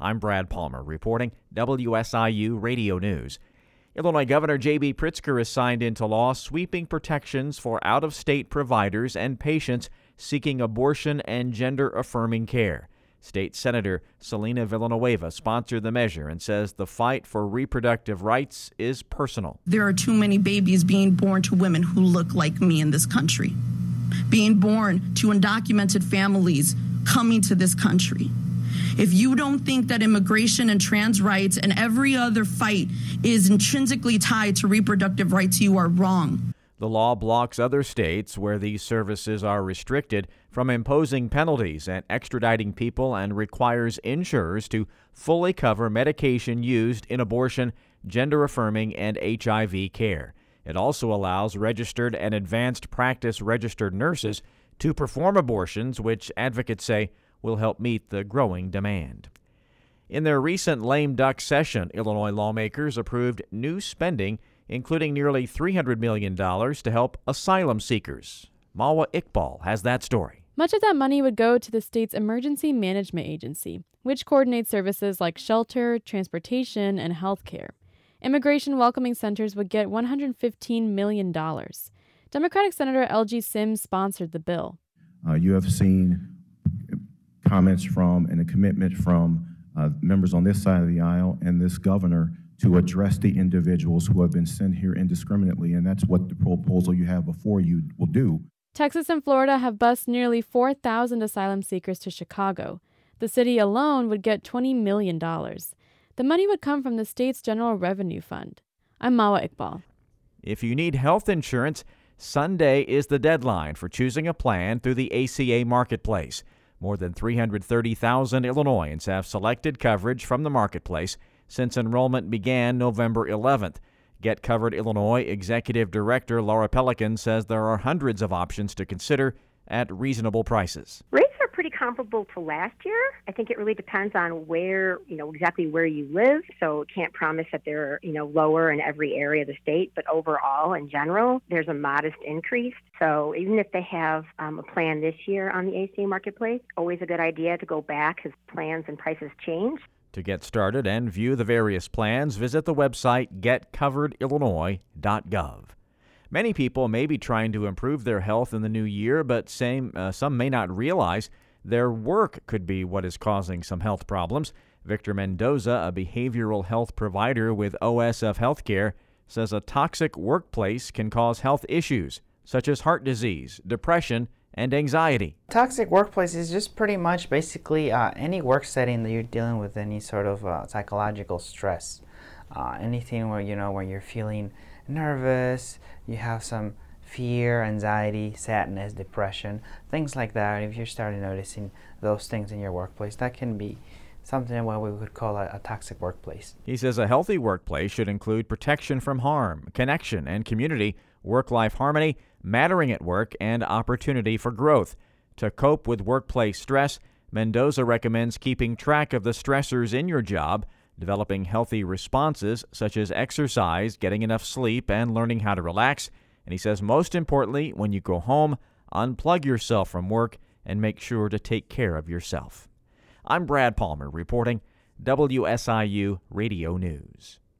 I'm Brad Palmer reporting WSIU Radio News. Illinois Governor J.B. Pritzker has signed into law sweeping protections for out of state providers and patients seeking abortion and gender affirming care. State Senator Celina Villanueva sponsored the measure and says the fight for reproductive rights is personal. There are too many babies being born to women who look like me in this country, being born to undocumented families coming to this country. If you don't think that immigration and trans rights and every other fight is intrinsically tied to reproductive rights, you are wrong. The law blocks other states where these services are restricted from imposing penalties and extraditing people and requires insurers to fully cover medication used in abortion, gender affirming, and HIV care. It also allows registered and advanced practice registered nurses to perform abortions, which advocates say will help meet the growing demand. In their recent lame duck session, Illinois lawmakers approved new spending including nearly $300 million to help asylum seekers. Mawa Iqbal has that story. Much of that money would go to the state's Emergency Management Agency, which coordinates services like shelter, transportation, and health care. Immigration welcoming centers would get $115 million. Democratic Senator Elgie Sims sponsored the bill. Uh, you have seen comments from and a commitment from uh, members on this side of the aisle and this governor to address the individuals who have been sent here indiscriminately, and that's what the proposal you have before you will do. Texas and Florida have bused nearly 4,000 asylum seekers to Chicago. The city alone would get $20 million. The money would come from the state's general revenue fund. I'm Mawa Iqbal. If you need health insurance, Sunday is the deadline for choosing a plan through the ACA Marketplace. More than 330,000 Illinoisans have selected coverage from the marketplace since enrollment began November 11th. Get Covered Illinois Executive Director Laura Pelican says there are hundreds of options to consider at reasonable prices. Pretty comparable to last year. I think it really depends on where, you know, exactly where you live. So can't promise that they're, you know, lower in every area of the state, but overall, in general, there's a modest increase. So even if they have um, a plan this year on the ACA marketplace, always a good idea to go back as plans and prices change. To get started and view the various plans, visit the website getcoveredillinois.gov. Many people may be trying to improve their health in the new year, but same, uh, some may not realize their work could be what is causing some health problems. Victor Mendoza, a behavioral health provider with OSF Healthcare, says a toxic workplace can cause health issues such as heart disease, depression, and anxiety. Toxic workplace is just pretty much basically uh, any work setting that you're dealing with any sort of uh, psychological stress. Uh, anything where you know where you're feeling nervous, you have some fear, anxiety, sadness, depression, things like that. If you're starting noticing those things in your workplace, that can be something what we would call a, a, toxic workplace. He says a healthy workplace should include protection from harm, connection and community, work life harmony, mattering at work, and opportunity for growth. To cope with workplace stress, Mendoza recommends keeping track of the stressors in your job, developing healthy responses such as exercise, getting enough sleep, and learning how to relax. And he says, most importantly, when you go home, unplug yourself from work and make sure to take care of yourself. I'm Brad Palmer reporting WSIU Radio News.